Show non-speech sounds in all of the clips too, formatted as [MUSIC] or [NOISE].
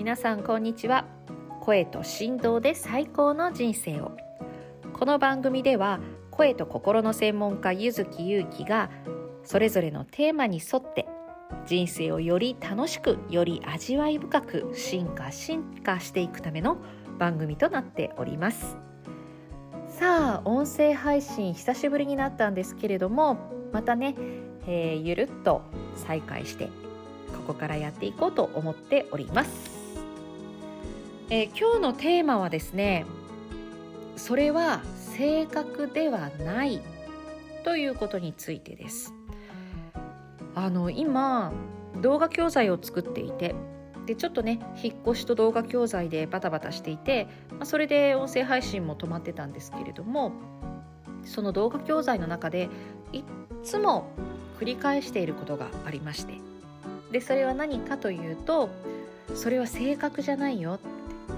皆さんこんにちは。声と振動で最高の人生を。この番組では声と心の専門家ゆずきゆうきがそれぞれのテーマに沿って人生をより楽しくより味わい深く進化進化していくための番組となっております。さあ音声配信久しぶりになったんですけれどもまたね、えー、ゆるっと再開してここからやっていこうと思っております、えー、今日のテーマはですねそれは正確ではないということについてです。あの今動画教材を作っていてでちょっとね引っ越しと動画教材でバタバタしていて、まあ、それで音声配信も止まってたんですけれどもその動画教材の中でいっつも繰り返していることがありまして。でそれは何かというとそれは性格じゃないよ。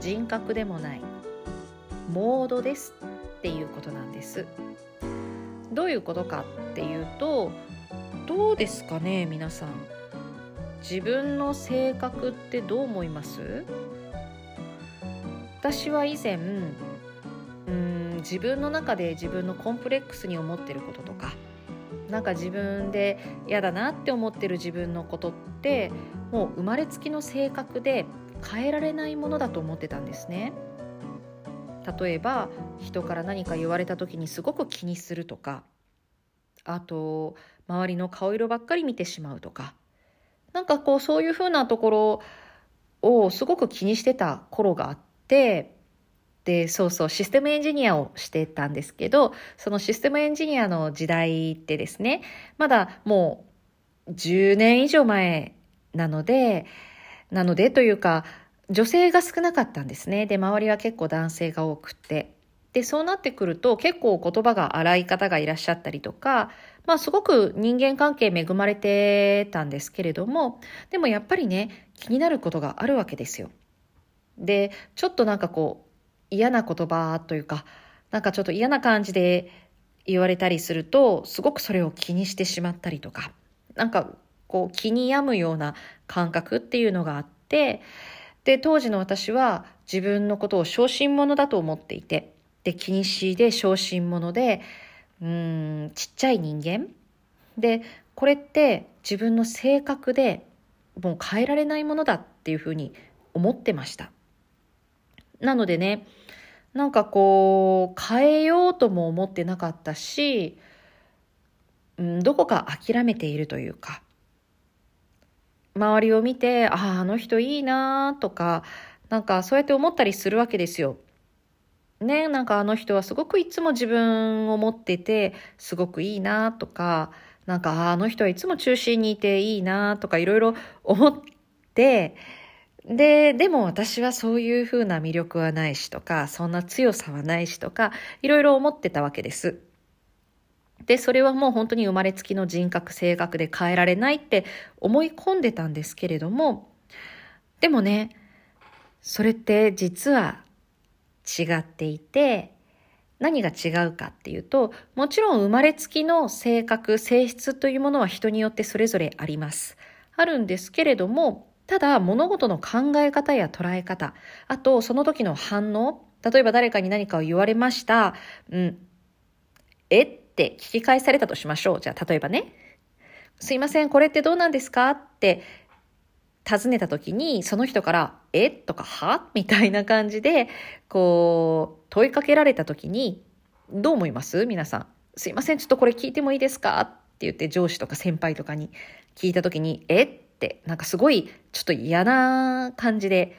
人格でもない。モードですっていうことなんです。どういうことかっていうとどうですかね皆さん。自分の性格ってどう思います？私は以前うん自分の中で自分のコンプレックスに思ってることとかなんか自分で嫌だなって思ってる自分のことってもう生まれつきの性格で変えられないものだと思ってたんですね。例えば人から何か言われた時にすごく気にするとかあと周りの顔色ばっかり見てしまうとかなんかこうそういうふうなところをすごく気にしてた頃があってでそうそうシステムエンジニアをしてたんですけどそのシステムエンジニアの時代ってですねまだもう10年以上前なのでなのでというか女性が少なかったんですねで周りは結構男性が多くてでそうなってくると結構言葉が荒い方がいらっしゃったりとかまあすごく人間関係恵まれてたんですけれども、でもやっぱりね、気になることがあるわけですよ。で、ちょっとなんかこう、嫌な言葉というか、なんかちょっと嫌な感じで言われたりすると、すごくそれを気にしてしまったりとか、なんかこう気に病むような感覚っていうのがあって、で、当時の私は自分のことを小心者だと思っていて、で、気にしいで小心者で、うんちっちゃい人間。でこれって自分の性格でもう変えられないものだっていうふうに思ってました。なのでねなんかこう変えようとも思ってなかったし、うん、どこか諦めているというか周りを見てあああの人いいなとかなんかそうやって思ったりするわけですよね、なんかあの人はすごくいつも自分を持っててすごくいいなとかなんかあの人はいつも中心にいていいなとかいろいろ思ってででも私はそういうふうな魅力はないしとかそんな強さはないしとかいろいろ思ってたわけです。でそれはもう本当に生まれつきの人格性格で変えられないって思い込んでたんですけれどもでもねそれって実は違っていて、何が違うかっていうと、もちろん生まれつきの性格、性質というものは人によってそれぞれあります。あるんですけれども、ただ物事の考え方や捉え方、あとその時の反応、例えば誰かに何かを言われました。うん。え？って聞き返されたとしましょう。じゃあ例えばね。すいません、これってどうなんですか？って尋ねた時に、その人から、え？とか、は？みたいな感じで、こう、問いかけられた時に、どう思います？皆さん。すいません、ちょっとこれ聞いてもいいですか？って言って上司とか先輩とかに聞いた時に、え？って、なんかすごい、ちょっと嫌な感じで、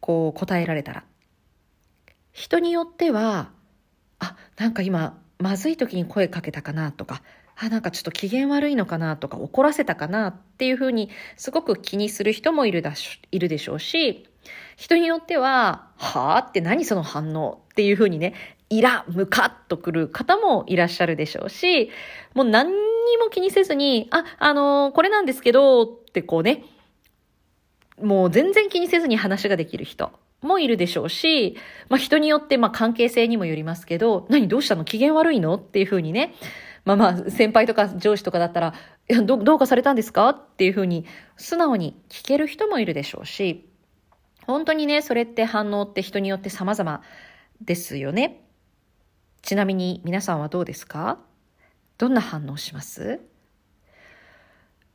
こう答えられたら。人によっては、あ、なんか今、まずい時に声かけたかなとか、あ、なんかちょっと機嫌悪いのかなとか怒らせたかなっていうふうにすごく気にする人もいるだしいるでしょうし、人によっては、はあって何その反応っていうふうにね、イラ、ムカッとくる方もいらっしゃるでしょうし、もう何にも気にせずに、あ、あのー、これなんですけど、ってこうね、もう全然気にせずに話ができる人。もいるでしょうし、まあ人によってまあ関係性にもよりますけど、何どうしたの？機嫌悪いの？っていうふうにね、まあまあ先輩とか上司とかだったら、いやどどうかされたんですか？っていうふうに素直に聞ける人もいるでしょうし、本当にね、それって反応って人によって様々ですよね。ちなみに皆さんはどうですか？どんな反応します？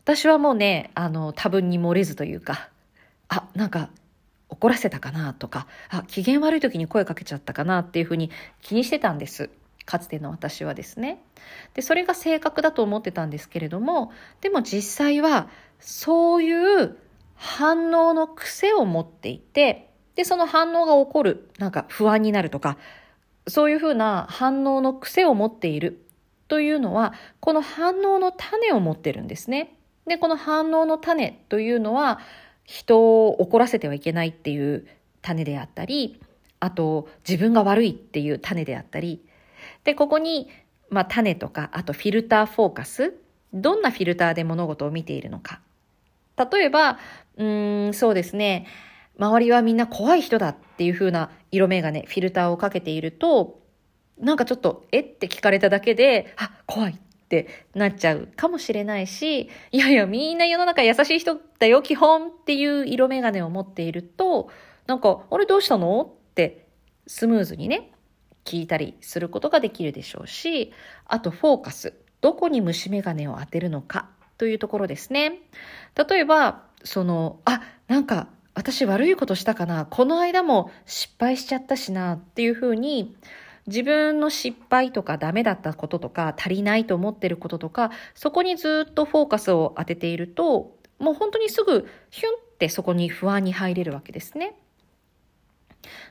私はもうね、あの、多分に漏れずというか、あ、なんか怒らせたかなとか、あ、機嫌悪い時に声かけちゃったかなっていうふうに気にしてたんです。かつての私はですね。で、それが正確だと思ってたんですけれども、でも実際はそういう反応の癖を持っていて、で、その反応が起こる、なんか不安になるとか、そういうふうな反応の癖を持っているというのは、この反応の種を持ってるんですね。で、この反応の種というのは、人を怒らせてはいけないっていう種であったり、あと自分が悪いっていう種であったり、で、ここに、まあ、種とか、あとフィルターフォーカス、どんなフィルターで物事を見ているのか。例えば、うん、そうですね、周りはみんな怖い人だっていう風な色眼鏡、フィルターをかけていると、なんかちょっと、えって聞かれただけで、あ、怖いっってなっちゃうかもしれないし、いやいや、みんな世の中優しい人だよ、基本っていう色眼鏡を持っていると、なんか、あれどうしたの？ってスムーズにね、聞いたりすることができるでしょうし、あとフォーカス。どこに虫眼鏡を当てるのかというところですね。例えば、その、あ、なんか私悪いことしたかなこの間も失敗しちゃったしなっていうふうに、自分の失敗とかダメだったこととか足りないと思ってることとか、そこにずっとフォーカスを当てていると、もう本当にすぐヒュンってそこに不安に入れるわけですね。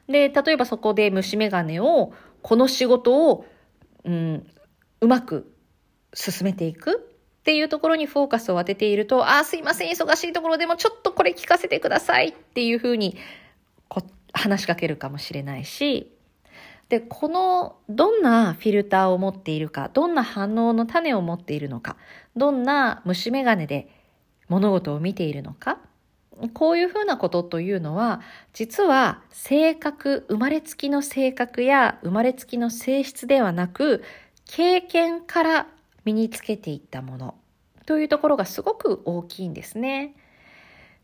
で、例えばそこで虫眼鏡を、この仕事を、うん、うまく進めていくっていうところにフォーカスを当てていると、ああ、すいません、忙しいところでもちょっとこれ聞かせてくださいっていうふうにこ話しかけるかもしれないし、で、この、どんなフィルターを持っているか、どんな反応の種を持っているのか、どんな虫眼鏡で物事を見ているのか、こういうふうなことというのは、実は性格、生まれつきの性格や生まれつきの性質ではなく、経験から身につけていったものというところがすごく大きいんですね。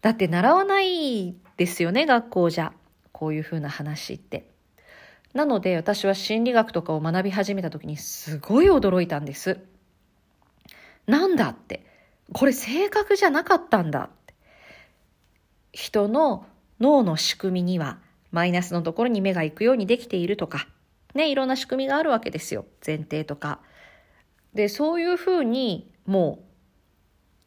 だって習わないですよね、学校じゃ。こういうふうな話って。なので私は心理学とかを学び始めた時にすごい驚いたんです。なんだって。これ性格じゃなかったんだって。人の脳の仕組みにはマイナスのところに目が行くようにできているとか、ね、いろんな仕組みがあるわけですよ。前提とか。で、そういうふうにも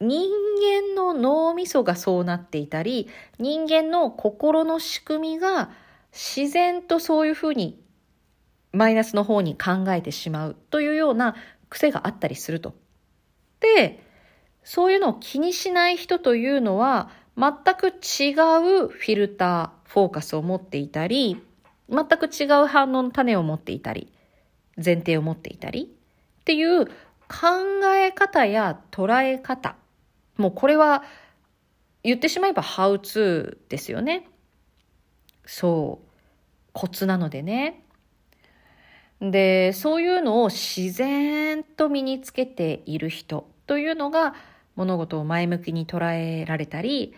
う人間の脳みそがそうなっていたり、人間の心の仕組みが自然とそういうふうにマイナスの方に考えてしまうというような癖があったりすると。で、そういうのを気にしない人というのは全く違うフィルター、フォーカスを持っていたり、全く違う反応の種を持っていたり、前提を持っていたりっていう考え方や捉え方。もうこれは言ってしまえばハウツーですよね。そう。コツなのでね。で、そういうのを自然と身につけている人というのが物事を前向きに捉えられたり、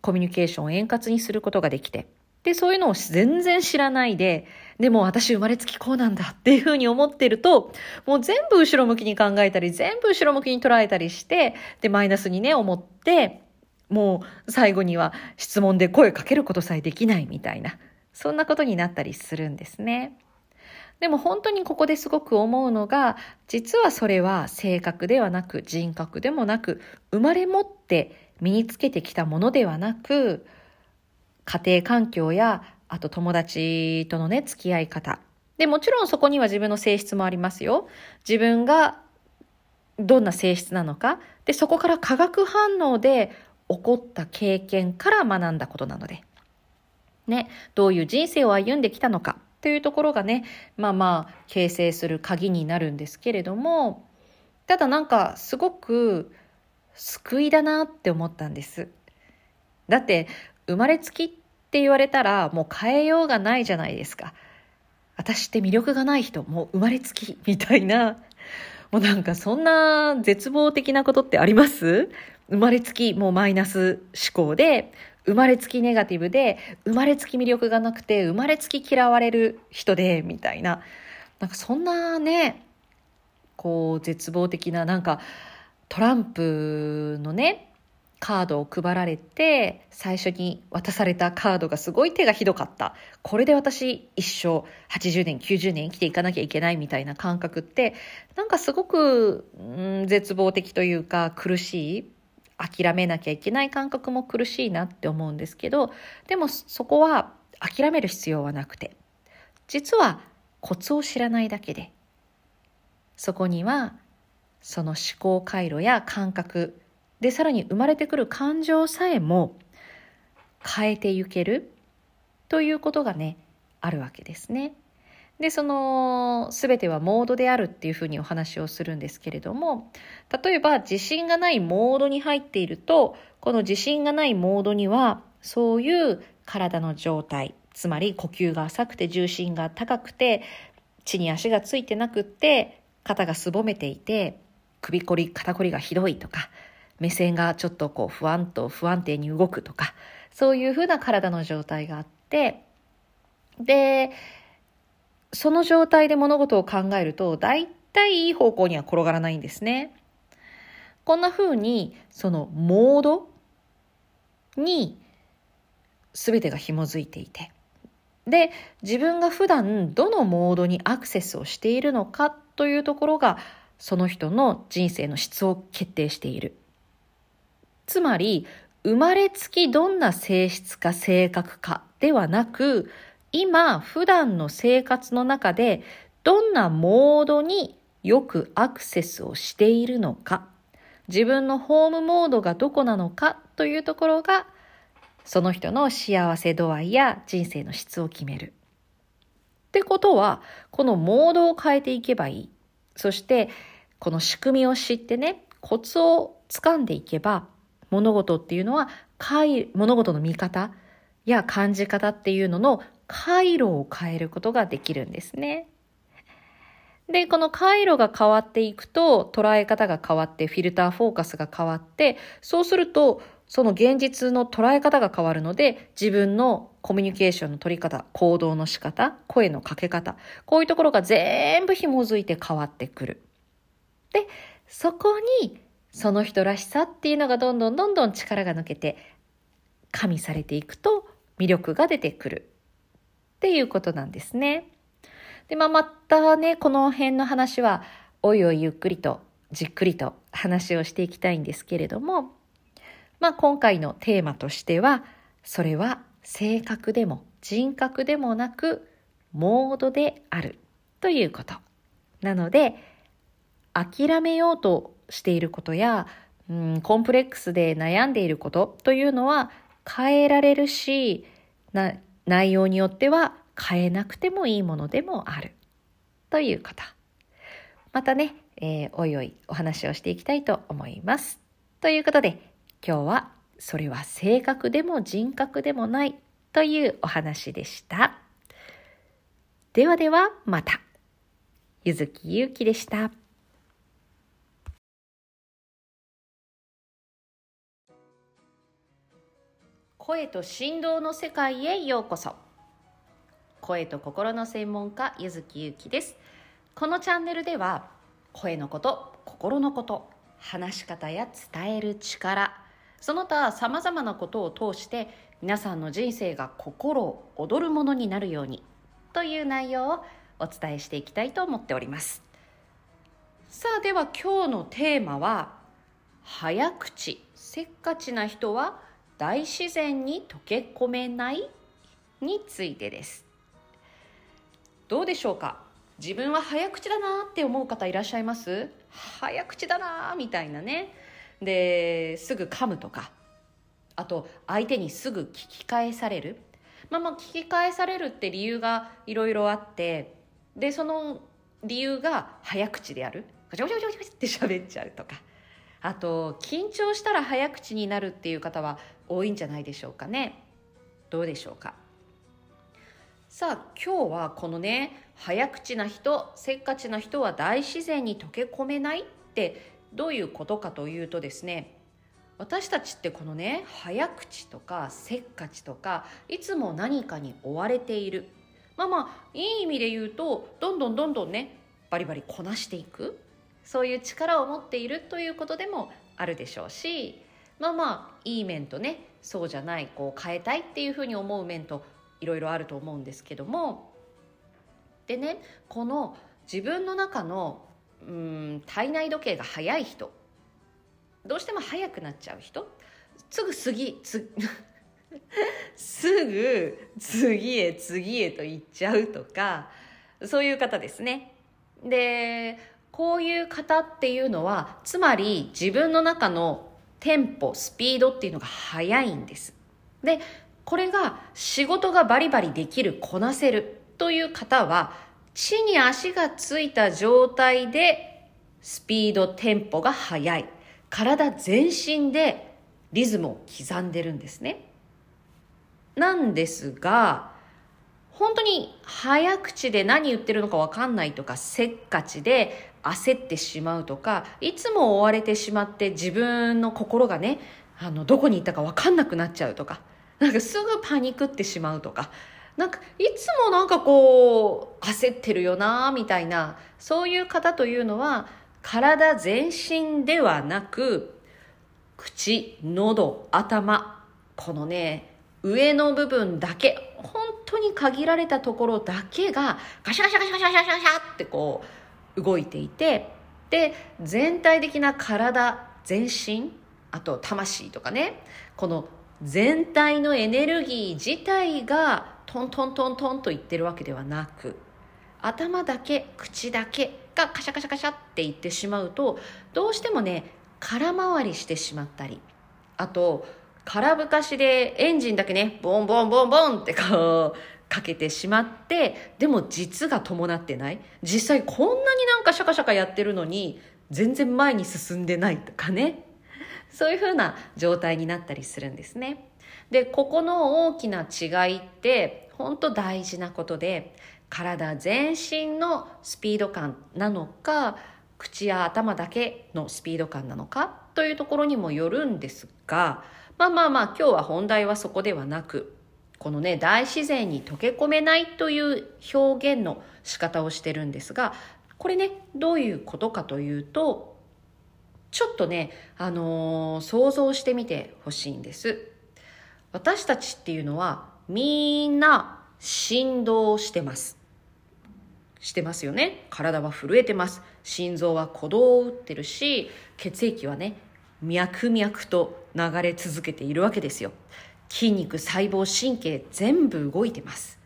コミュニケーションを円滑にすることができて、で、そういうのを全然知らないで、でも私生まれつきこうなんだっていうふうに思ってると、もう全部後ろ向きに考えたり、全部後ろ向きに捉えたりして、で、マイナスにね、思って、もう最後には質問で声かけることさえできないみたいな、そんなことになったりするんですね。でも本当にここですごく思うのが、実はそれは性格ではなく人格でもなく、生まれ持って身につけてきたものではなく、家庭環境や、あと友達とのね、付き合い方。で、もちろんそこには自分の性質もありますよ。自分がどんな性質なのか。で、そこから化学反応で起こった経験から学んだことなので。ね、どういう人生を歩んできたのかというところがね、まあまあ、形成する鍵になるんですけれども、ただなんかすごく救いだなって思ったんです。だって生まれつきって言われたらもう変えようがないじゃないですか。私って魅力がない人、もう生まれつきみたいな、もうなんかそんな絶望的なことってあります？生まれつきもうマイナス思考で、生まれつきネガティブで、生まれつき魅力がなくて、生まれつき嫌われる人で、みたいな。なんかそんなね、こう絶望的な、なんかトランプのね、カードを配られて最初に渡されたカードがすごい手がひどかったこれで私一生80年90年生きていかなきゃいけないみたいな感覚ってなんかすごく、うん、絶望的というか苦しい諦めなきゃいけない感覚も苦しいなって思うんですけどでもそこは諦める必要はなくて実はコツを知らないだけでそこにはその思考回路や感覚でさらに生まれてくる感情さえも変えていけるということがねあるわけですね。でその全てはモードであるっていうふうにお話をするんですけれども例えば自信がないモードに入っているとこの自信がないモードにはそういう体の状態つまり呼吸が浅くて重心が高くて地に足がついてなくって肩がすぼめていて首こり肩こりがひどいとか目線がちょっとこう不安と不安定に動くとか、そういうふうな体の状態があって、で、その状態で物事を考えると、大体いい方向には転がらないんですね。こんな風に、そのモードに全てが紐づいていて、で、自分が普段どのモードにアクセスをしているのかというところが、その人の人生の質を決定している。つまり、生まれつきどんな性質か性格かではなく、今普段の生活の中でどんなモードによくアクセスをしているのか、自分のホームモードがどこなのかというところが、その人の幸せ度合いや人生の質を決める。ってことは、このモードを変えていけばいい。そして、この仕組みを知ってね、コツを掴んでいけば、物事っていうのは、物事の見方や感じ方っていうのの回路を変えることができるんですね。で、この回路が変わっていくと、捉え方が変わって、フィルターフォーカスが変わって、そうすると、その現実の捉え方が変わるので、自分のコミュニケーションの取り方、行動の仕方、声のかけ方、こういうところが全部紐づいて変わってくる。で、そこにその人らしさっていうのがどんどんどんどん力が抜けて加味されていくと魅力が出てくるっていうことなんですね。で、まあ、またね、この辺の話はおいおいゆっくりとじっくりと話をしていきたいんですけれども、まあ、今回のテーマとしては、それは性格でも人格でもなくモードであるということ。なので、諦めようとしていることや、うん、コンプレックスで悩んでいることというのは変えられるし、な内容によっては変えなくてもいいものでもあるということ。またね、えー、おいおいお話をしていきたいと思います。ということで、今日はそれは性格でも人格でもないというお話でした。ではではまた。ゆずきゆうきでした。声と振動の世界へようこそ。声と心の専門家ゆずきゆきです。このチャンネルでは声のこと心のこと話し方や伝える力その他さまざまなことを通して皆さんの人生が心躍るものになるようにという内容をお伝えしていきたいと思っております。さあでは今日のテーマは早口せっかちな人は大自然に溶け込めない？についてです。どうでしょうか？自分は早口だなって思う方いらっしゃいます？早口だなみたいなね。ですぐ噛むとか。あと相手にすぐ聞き返される。まあまあ聞き返されるって理由がいろいろあって。でその理由が早口である。ガチャガチャガチャって喋っちゃうとか。あと緊張したら早口になるっていう方は多いんじゃないでしょうかね。どうでしょうか。さあ今日はこのね早口な人せっかちな人は大自然に溶け込めないってどういうことかというとですね私たちってこのね早口とかせっかちとかいつも何かに追われている。まあまあいい意味で言うとどんどんどんどんねバリバリこなしていく。そういう力を持っているということでもあるでしょうしまあまあいい面とねそうじゃないこう変えたいっていうふうに思う面といろいろあると思うんですけどもでねこの自分の中のうん体内時計が早い人どうしても早くなっちゃう人すぐ次つ [LAUGHS] すぐ次へ次へと行っちゃうとかそういう方ですね。でこういう方っていうのはつまり自分の中のテンポスピードっていうのが速いんです。でこれが仕事がバリバリできるこなせるという方は地に足がついた状態でスピードテンポが速い体全身でリズムを刻んでるんですねなんですが本当に早口で何言ってるのか分かんないとかせっかちで焦ってしまうとかいつも追われてしまって自分の心がねあのどこに行ったか分かんなくなっちゃうとかなんかすぐパニクってしまうとかなんかいつもなんかこう焦ってるよなみたいなそういう方というのは体全身ではなく口喉頭このね上の部分だけ本当に限られたところだけがガシャガシャガシャガシャガシャガシャってこう動いていてで全体的な体全身あと魂とかねこの全体のエネルギー自体がトントントントンと言ってるわけではなく頭だけ口だけがカシャカシャカシャって言ってしまうとどうしてもね空回りしてしまったりあと空ぶかしでエンジンだけねボンボンボンボンってこうかけてしまってでも実が伴ってない実際こんなになんかシャカシャカやってるのに全然前に進んでないとかねそういうふうな状態になったりするんですね。でここの大きな違いって本当大事なことで体全身のスピード感なのか口や頭だけのスピード感なのかというところにもよるんですがまあまあまあ今日は本題はそこではなくこのね大自然に溶け込めないという表現の仕方をしてるんですがこれねどういうことかというとちょっとね、あのー、想像してみてほしいんです。私たちっていうのはみんな振動してます。してますよね。体は震えてます。心臓は鼓動を打ってるし、血液はね、脈々と流れ続けているわけですよ。筋肉、細胞、神経全部動いてます。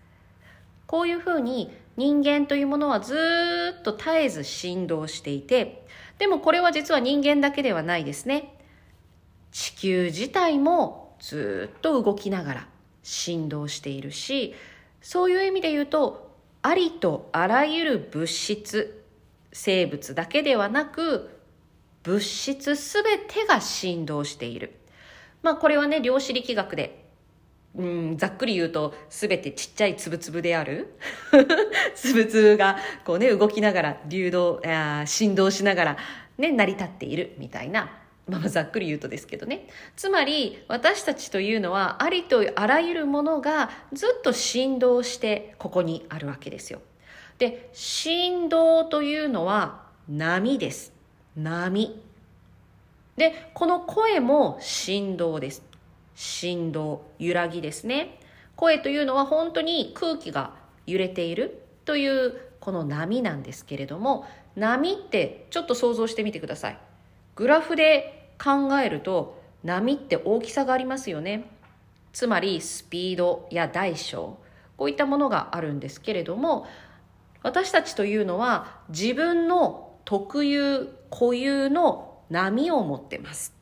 こういうふうに人間というものはずっと絶えず振動していて、でもこれは実は人間だけではないですね。地球自体もずっと動きながら振動しているし、そういう意味で言うと、ありとあらゆる物質、生物だけではなく、物質すべてが振動している。まあこれはね、量子力学でうん、ざっくり言うと全てちっちゃいつぶつぶである。[LAUGHS] つぶつぶがこうね動きながら流動あ振動しながらね成り立っているみたいな。まあざっくり言うとですけどね。つまり私たちというのはありとあらゆるものがずっと振動してここにあるわけですよ。で振動というのは波です。波。でこの声も振動です振動、揺らぎですね。声というのは本当に空気が揺れているというこの波なんですけれども、波ってちょっと想像してみてください。グラフで考えると波って大きさがありますよね。つまりスピードや大小、こういったものがあるんですけれども、私たちというのは自分の特有、固有の波を持ってます。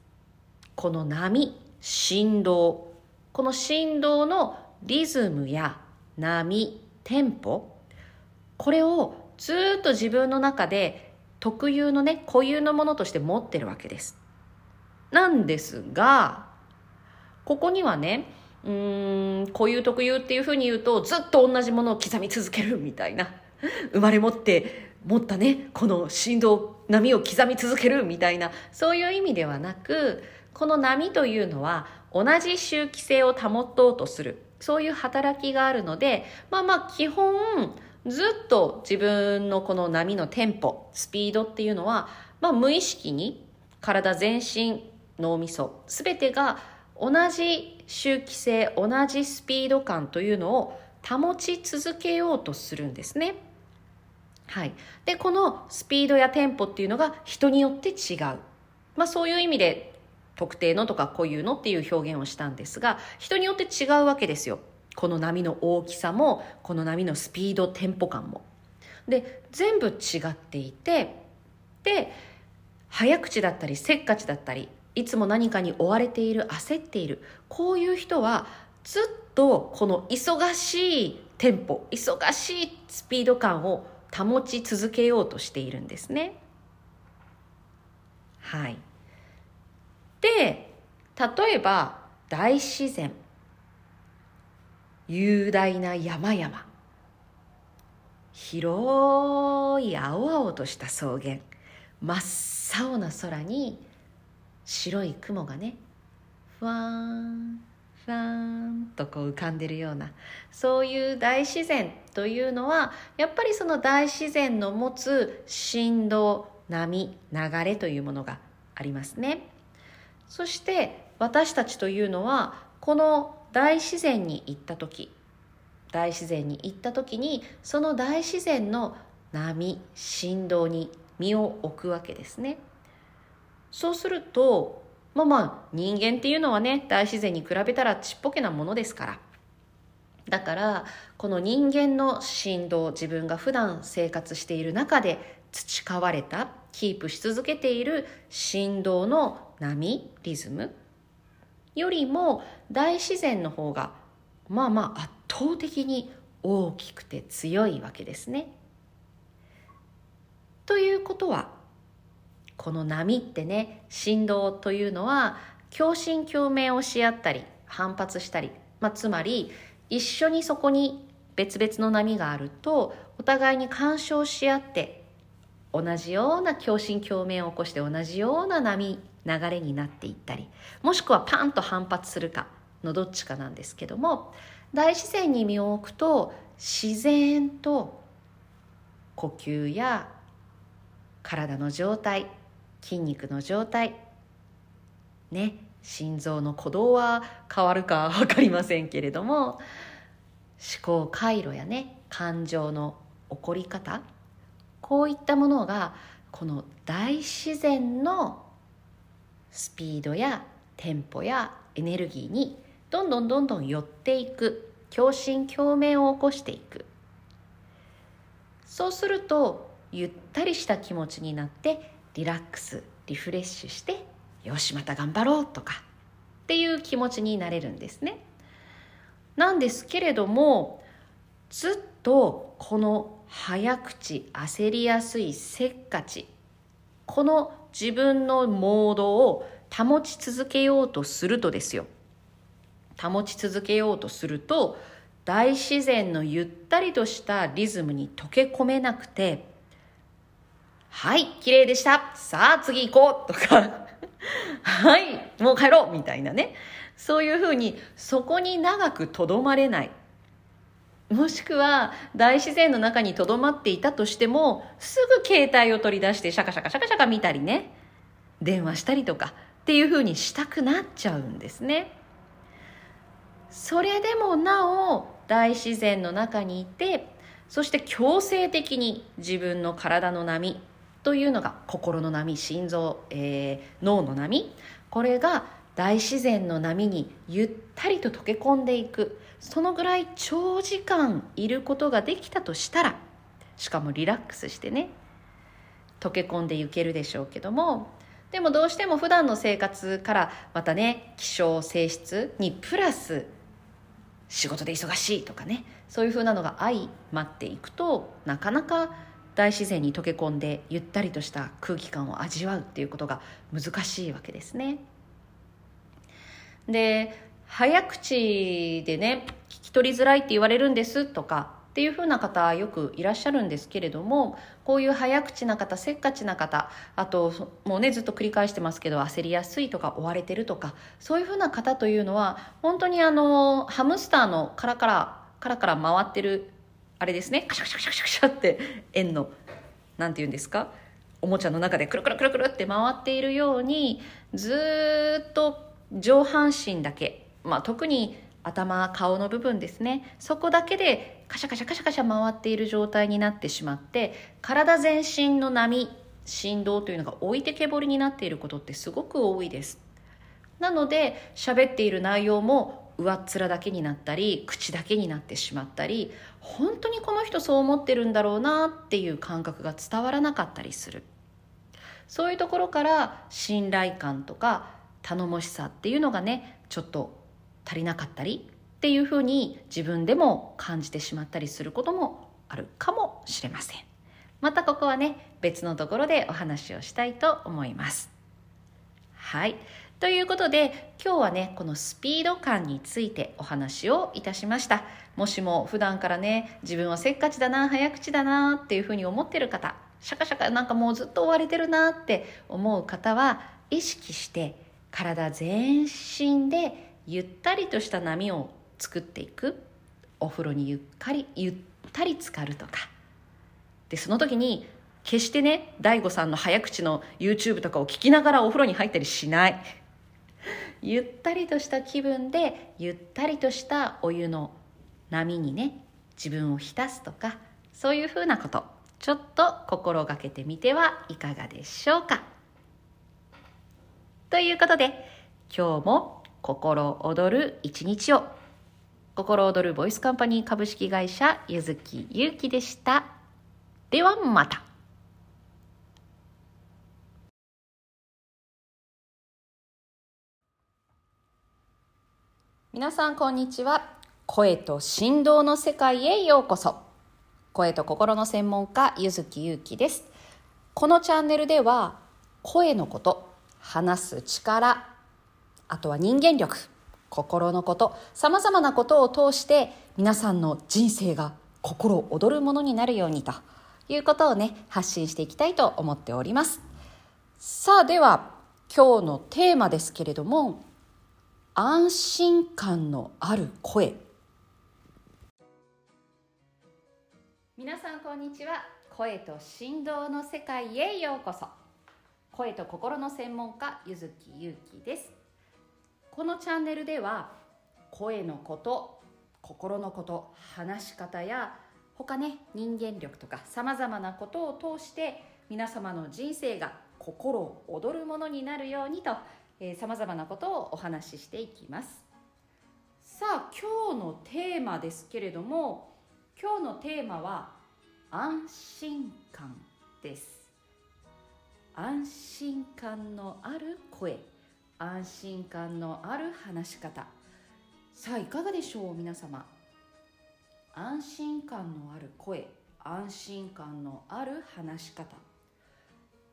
この波、振動。この振動のリズムや波テンポ。これをずっと自分の中で特有のね固有のものとして持ってるわけです。なんですがここにはねうーん固有特有っていうふうに言うとずっと同じものを刻み続けるみたいな生まれ持って持ったねこの振動。波を刻み続けるみたいなそういう意味ではなくこの波というのは同じ周期性を保とうとするそういう働きがあるのでまあまあ基本ずっと自分のこの波のテンポスピードっていうのは、まあ、無意識に体全身脳みそ全てが同じ周期性同じスピード感というのを保ち続けようとするんですね。はい、でこのスピードやテンポっていうのが人によって違う、まあ、そういう意味で特定のとかこういうのっていう表現をしたんですが人によって違うわけですよ。この波の大きさもこの波のスピードテンポ感も。で全部違っていてで早口だったりせっかちだったりいつも何かに追われている焦っている。こういう人はずっとこの忙しいテンポ忙しいスピード感を保ち続けようとしているんですね。はい。で例えば大自然雄大な山々広い青々とした草原真っ青な空に白い雲がねふわーんふわんとこう浮かんでるようなそういう大自然というのはやっぱりその大自然の持つ振動波流れというものがありますね。そして私たちというのはこの大自然に行った時大自然に行った時にその大自然の波振動に身を置くわけですね。そうするとまあまあ人間っていうのはね大自然に比べたらちっぽけなものですからだからこの人間の振動自分が普段生活している中で培われたキープし続けている振動の波リズムよりも大自然の方がまあまあ圧倒的に大きくて強いわけですね。ということはこの波ってね振動というのは共振共鳴をし合ったり反発したり、まあ、つまり一緒にそこに別々の波があるとお互いに干渉し合って同じような共振共鳴を起こして同じような波流れになっていったりもしくはパンと反発するかのどっちかなんですけども大自然に身を置くと自然と呼吸や体の状態筋肉の状態。ね心臓の鼓動は変わるか分かりませんけれども思考回路やね感情の起こり方こういったものがこの大自然のスピードやテンポやエネルギーにどんどんどんどん寄っていく共振共鳴を起こしていく。そうするとゆったりした気持ちになってリラックスリフレッシュしてよしまた頑張ろうとかっていう気持ちになれるんですね。なんですけれどもずっとこの早口焦りやすいせっかちこの自分のモードを保ち続けようとするとですよ保ち続けようとすると大自然のゆったりとしたリズムに溶け込めなくてはい、綺麗でした。さあ、次行こうとかはい、もう帰ろうみたいなね。そういうふうに、そこに長くとどまれない。もしくは、大自然の中にとどまっていたとしても、すぐ携帯を取り出してシャカシャカシャカシャカ見たりね、電話したりとかっていうふうにしたくなっちゃうんですね。それでもなお、大自然の中にいて、そして強制的に自分の体の波というのが心の波心臓、えー、脳の波。これが大自然の波にゆったりと溶け込んでいく。そのぐらい長時間いることができたとしたらしかもリラックスしてね溶け込んでいけるでしょうけども。でもどうしても普段の生活からまたね気象性質にプラス仕事で忙しいとかねそういうふうなのが相まっていくとなかなか大自然に溶け込んでゆったりとした空気感を味わうっていうことが難しいわけですね。で早口でね聞き取りづらいって言われるんですとかっていう風な方よくいらっしゃるんですけれどもこういう早口な方せっかちな方あともうねずっと繰り返してますけど焦りやすいとか追われてるとかそういう風な方というのは本当にあのハムスターのカラカラカラカラ回ってるあれですね。カシャカシャカシャカシャって円の何て言うんですか？おもちゃの中でくるくるくるくるって回っているようにずっと上半身だけ、まあ、特に頭顔の部分ですね。そこだけでカシャカシャカシャカシャ回っている状態になってしまって体全身の波振動というのが置いてけぼりになっていることってすごく多いです。なので喋っている内容も上っ面だけになったり口だけになってしまったり本当にこの人そう思ってるんだろうなっていう感覚が伝わらなかったりする。そういうところから信頼感とか頼もしさっていうのがねちょっと足りなかったりっていうふうに自分でも感じてしまったりすることもあるかもしれません。またここはね別のところでお話をしたいと思います。はい。ということで今日はねこのスピード感についてお話をいたしました。もしも普段からね自分はせっかちだな早口だなっていうふうに思ってる方シャカシャカなんかもうずっと追われてるなって思う方は意識して体全身でゆったりとした波を作っていく。お風呂にゆっかりゆったり浸かるとか。でその時に決してね DAIGO さんの早口の YouTube とかを聞きながらお風呂に入ったりしない。ゆったりとした気分でゆったりとしたお湯の波にね自分を浸すとかそういうふうなこと。ちょっと心がけてみてはいかがでしょうか。ということで今日も心躍る一日を。心躍るボイスカンパニー株式会社ゆずきゆうきでした。ではまた。皆さんこんにちは。声と振動の世界へようこそ。声と心の専門家ゆずきゆうきです。このチャンネルでは声のこと話す力あとは人間力心のことさまざまなことを通して皆さんの人生が心躍るものになるようにということをね発信していきたいと思っております。さあでは今日のテーマですけれども安心感のある声。皆さんこんにちは。声と振動の世界へようこそ。声と心の専門家ゆずきゆうきです。このチャンネルでは声のこと心のこと話し方や他ね人間力とかさまざまなことを通して皆様の人生が心躍るものになるようにとさまざまなことをお話ししていきます。さあ今日のテーマですけれども今日のテーマは安心感です。安心感のある声安心感のある話し方。さあいかがでしょう皆様。安心感のある声安心感のある話し方。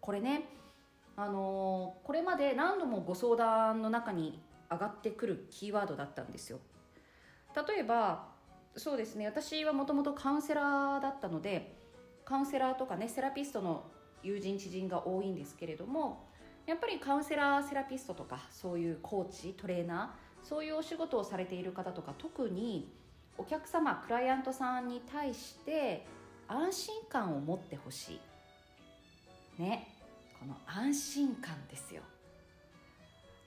これねあの、これまで何度もご相談の中に上がってくるキーワードだったんですよ。例えばそうですね私はもともとカウンセラーだったのでカウンセラーとかねセラピストの友人知人が多いんですけれどもやっぱりカウンセラーセラピストとかそういうコーチトレーナーそういうお仕事をされている方とか特にお客様クライアントさんに対して安心感を持ってほしい。ね。この安心感ですよ。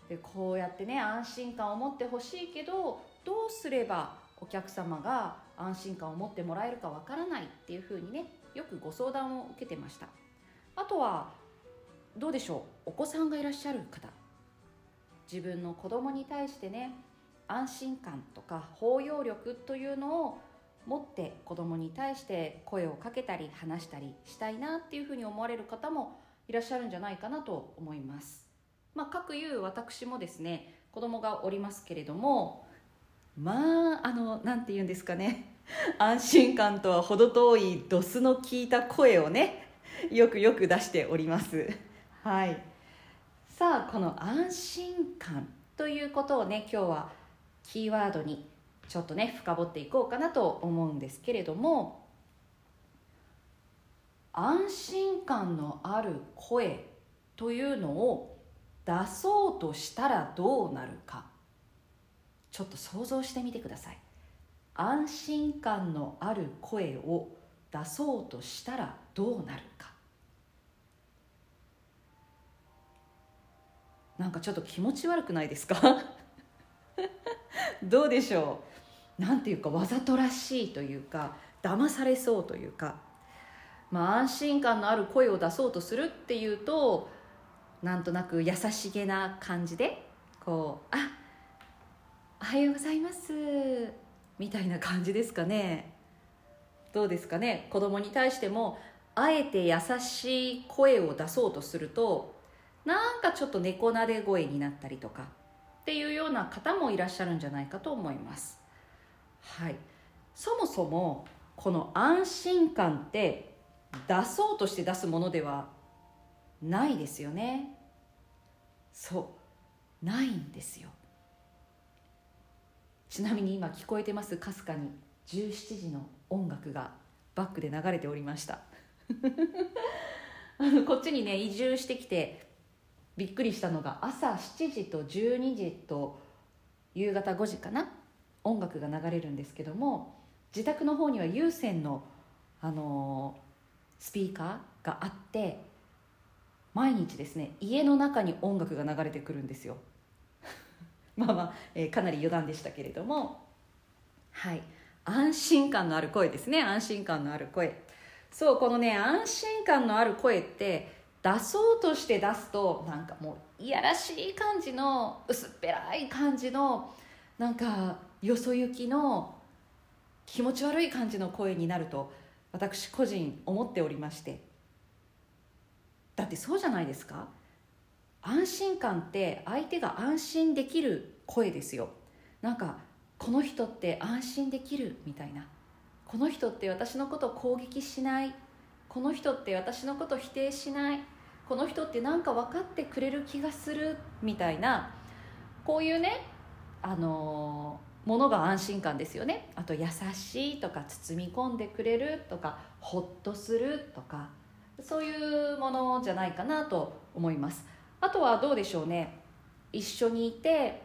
でこうやってね安心感を持ってほしいけどどうすればお客様が安心感を持ってもらえるかわからないっていうふうにねよくご相談を受けてました。あとはどうでしょう？お子さんがいらっしゃる方。自分の子供に対してね安心感とか包容力というのを持って子供に対して声をかけたり話したりしたいなっていうふうに思われる方もいらっしゃるんじゃないかなと思います。まあ、各いう私もですね子供がおりますけれどもまああの何て言うんですかね [LAUGHS] 安心感とは程遠いドスの効いた声をねよくよく出しております。はいさあこの安心感ということをね今日はキーワードにちょっとね深掘っていこうかなと思うんですけれども安心感のある声というのを出そうとしたらどうなるか。ちょっと想像してみてください。安心感のある声を出そうとしたらどうなるか。なんかちょっと気持ち悪くないですか？[LAUGHS] どうでしょう？なんていうかわざとらしいというか騙されそうというか。まあ安心感のある声を出そうとするっていうとなんとなく優しげな感じでこう「あおはようございます」みたいな感じですかね。どうですかね。子供に対してもあえて優しい声を出そうとするとなんかちょっと猫なで声になったりとかっていうような方もいらっしゃるんじゃないかと思います。はい。そもそもこの安心感って出そうとして出すものではないですよね。そう。ないんですよ。ちなみに今聞こえてます？かすかに。17時の音楽がバックで流れておりました。[LAUGHS] あのこっちにね移住してきてびっくりしたのが朝7時と12時と夕方5時かな？音楽が流れるんですけども自宅の方には有線の、あのー、スピーカーがあって毎日ですね家の中に音楽が流れてくるんですよ。[LAUGHS] まあまあ、えー、かなり余談でしたけれども。はい。安心感のある声ですね。安心感のある声。そうこのね安心感のある声って出そうとして出すとなんかもういやらしい感じの薄っぺらい感じのなんかよそ行きの気持ち悪い感じの声になると私個人思っておりまして。だってそうじゃないですか。安心感って相手が安心できる声ですよ。なんかこの人って安心できるみたいな。この人って私のことを攻撃しない。この人って私のことを否定しない。この人って何か分かってくれる気がするみたいな。こういうねあの、ものが安心感ですよね。あと優しいとか包み込んでくれるとかほっとするとかそういうものじゃないかなと思います。あとはどうでしょうね。一緒にいて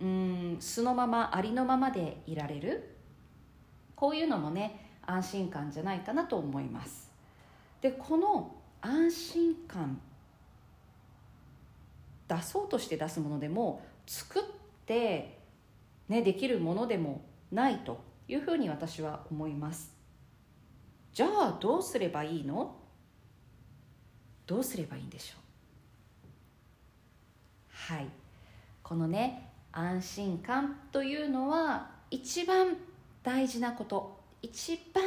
うん素のままありのままでいられる。こういうのもね安心感じゃないかなと思います。でこの安心感出そうとして出すものでも作ってねできるものでもないというふうに私は思います。じゃあどうすればいいの？どうすればいいんでしょう？はい。このね安心感というのは一番大事なこと。一番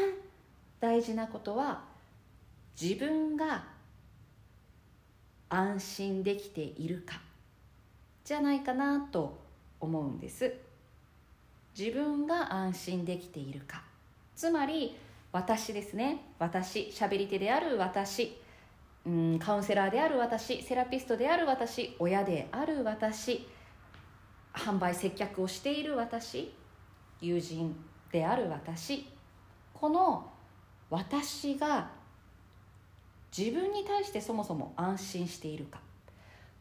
大事なことは自分が安心できているかじゃないかなと思うんです。自分が安心できているか。つまり私ですね。私喋り手である私。うんカウンセラーである私。セラピストである私。親である私。販売接客をしている私。友人である私。この私が自分に対してそもそも安心しているか。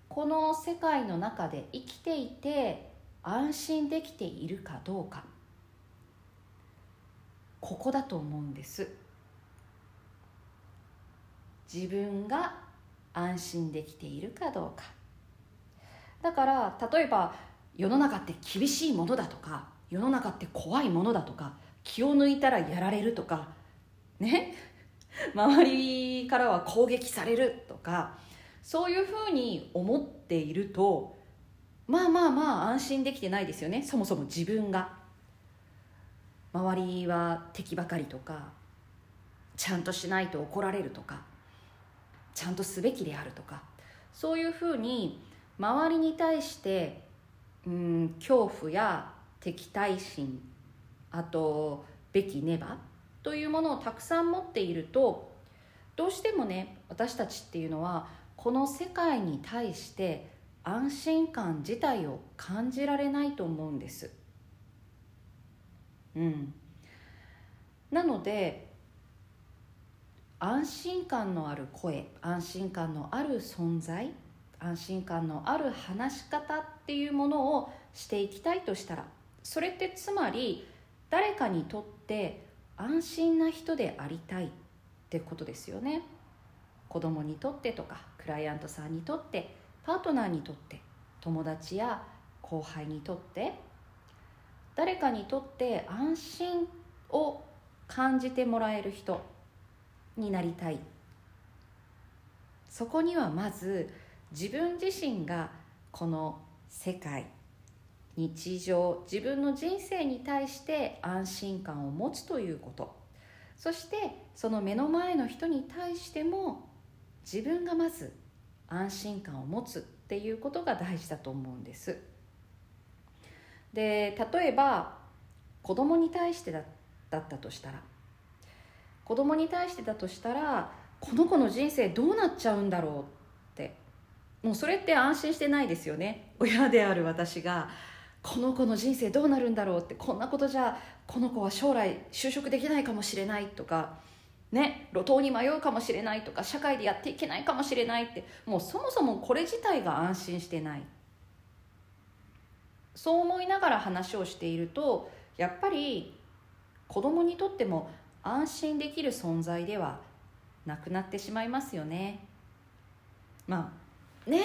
この世界の中で生きていて安心できているかどうか。ここだと思うんです。自分が安心できているかどうか。だから例えば世の中って厳しいものだとか世の中って怖いものだとか気を抜いたらやられるとかね？[LAUGHS] 周りからは攻撃されるとかそういうふうに思っているとまあまあまあ安心できてないですよね。そもそも自分が。周りは敵ばかりとかちゃんとしないと怒られるとかちゃんとすべきであるとかそういうふうに周りに対してうん恐怖や敵対心あとべきねばというものをたくさん持っているとどうしてもね私たちっていうのはこの世界に対して安心感自体を感じられないと思うんです。うん、なので安心感のある声安心感のある存在安心感のある話し方っていうものをしていきたいとしたらそれってつまり誰かにとって安心な人でありたいってことですよね。子供にとってとかクライアントさんにとってパートナーにとって友達や後輩にとって誰かにとって安心を感じてもらえる人になりたい。そこにはまず自分自身がこの世界日常自分の人生に対して安心感を持つということ。そしてその目の前の人に対しても自分がまず安心感を持つっていうことが大事だと思うんです。で例えば子供に対してだだったとしたら子供に対してだとしたらこの子の人生どうなっちゃうんだろうってもうそれって安心してないですよね。親である私がこの子の人生どうなるんだろうってこんなことじゃこの子は将来就職できないかもしれないとかね路頭に迷うかもしれないとか社会でやっていけないかもしれないってもうそもそもこれ自体が安心してない。そう思いながら話をしているとやっぱり子供にとっても安心できる存在ではなくなってしまいますよね。まあね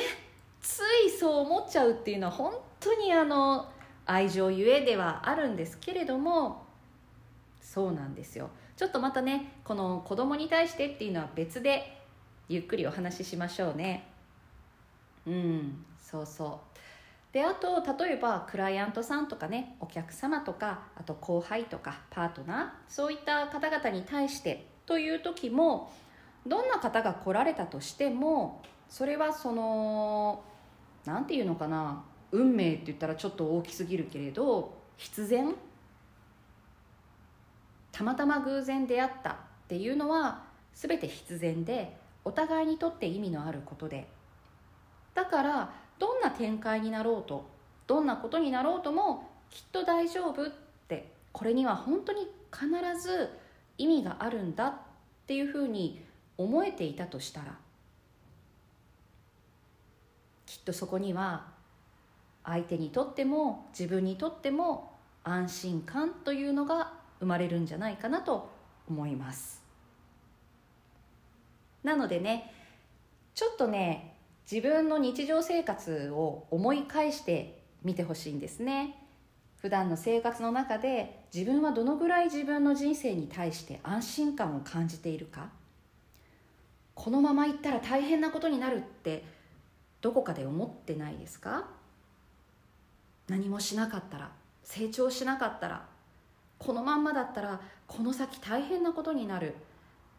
ついそう思っちゃうっていうのは本当にあの愛情ゆえではあるんですけれどもそうなんですよ。ちょっとまたねこの子供に対してっていうのは別でゆっくりお話ししましょうね。うんそうそう。であと例えばクライアントさんとかねお客様とかあと後輩とかパートナーそういった方々に対してという時もどんな方が来られたとしてもそれはその何て言うのかな運命って言ったらちょっと大きすぎるけれど必然たまたま偶然出会ったっていうのは全て必然でお互いにとって意味のあることで。だからどんな展開になろうとどんなことになろうともきっと大丈夫ってこれには本当に必ず意味があるんだっていうふうに思えていたとしたらきっとそこには相手にとっても自分にとっても安心感というのが生まれるんじゃないかなと思います。なのでねちょっとね自分の日常生活を思い返してみてほしいんですね。普段の生活の中で自分はどのぐらい自分の人生に対して安心感を感じているか。このままいったら大変なことになるってどこかで思ってないですか？何もしなかったら成長しなかったらこのまんまだったらこの先大変なことになる。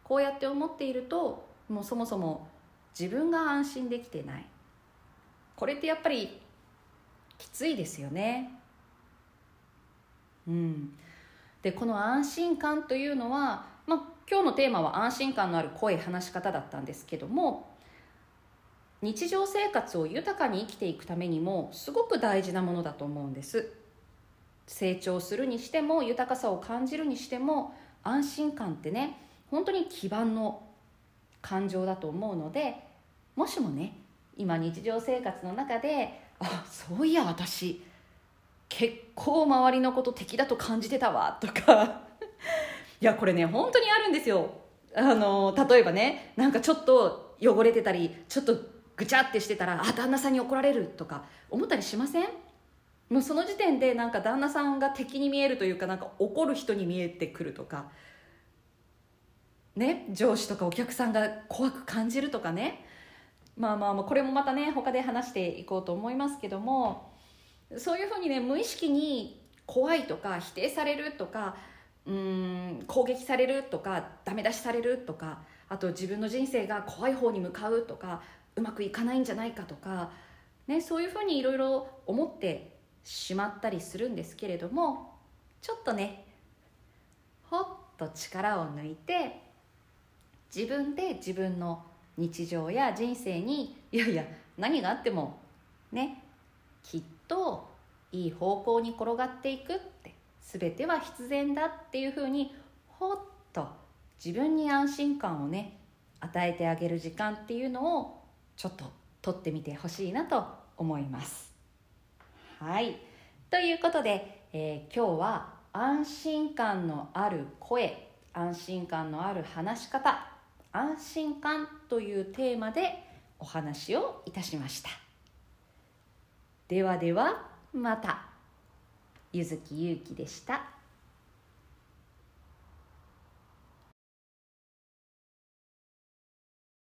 こうやって思っているともうそもそも自分が安心できてない。これってやっぱりきついですよね。うん。でこの安心感というのは、まあ、今日のテーマは安心感のある声話し方だったんですけども日常生活を豊かに生きていくためにもすごく大事なものだと思うんです。成長するにしても豊かさを感じるにしても安心感ってね本当に基盤の感情だと思うのでもしもね今日常生活の中であそういや私結構周りのこと敵だと感じてたわとか。いやこれね本当にあるんですよ。あの例えばねなんかちょっと汚れてたりちょっとぐちゃってしてたらあ旦那さんに怒られるとか思ったりしません？もうその時点でなんか旦那さんが敵に見えるというかなんか怒る人に見えてくるとか。ね？上司とかお客さんが怖く感じるとかね。まあまあまあこれもまたね他で話していこうと思いますけども。そういうふうにね無意識に怖いとか否定されるとかうん攻撃されるとかダメ出しされるとかあと自分の人生が怖い方に向かうとかうまくいかないんじゃないかとか、ね、そういうふうにいろいろ思ってしまったりするんですけれどもちょっとねほっと力を抜いて自分で自分の日常や人生にいやいや何があってもねきっといい方向に転がっていくって全ては必然だっていうふうにほっと自分に安心感をね与えてあげる時間っていうのをちょっと取ってみてほしいなと思います。はい。ということで、えー、今日は安心感のある声安心感のある話し方安心感というテーマでお話をいたしました。ではではまた。ゆずきゆうきでした。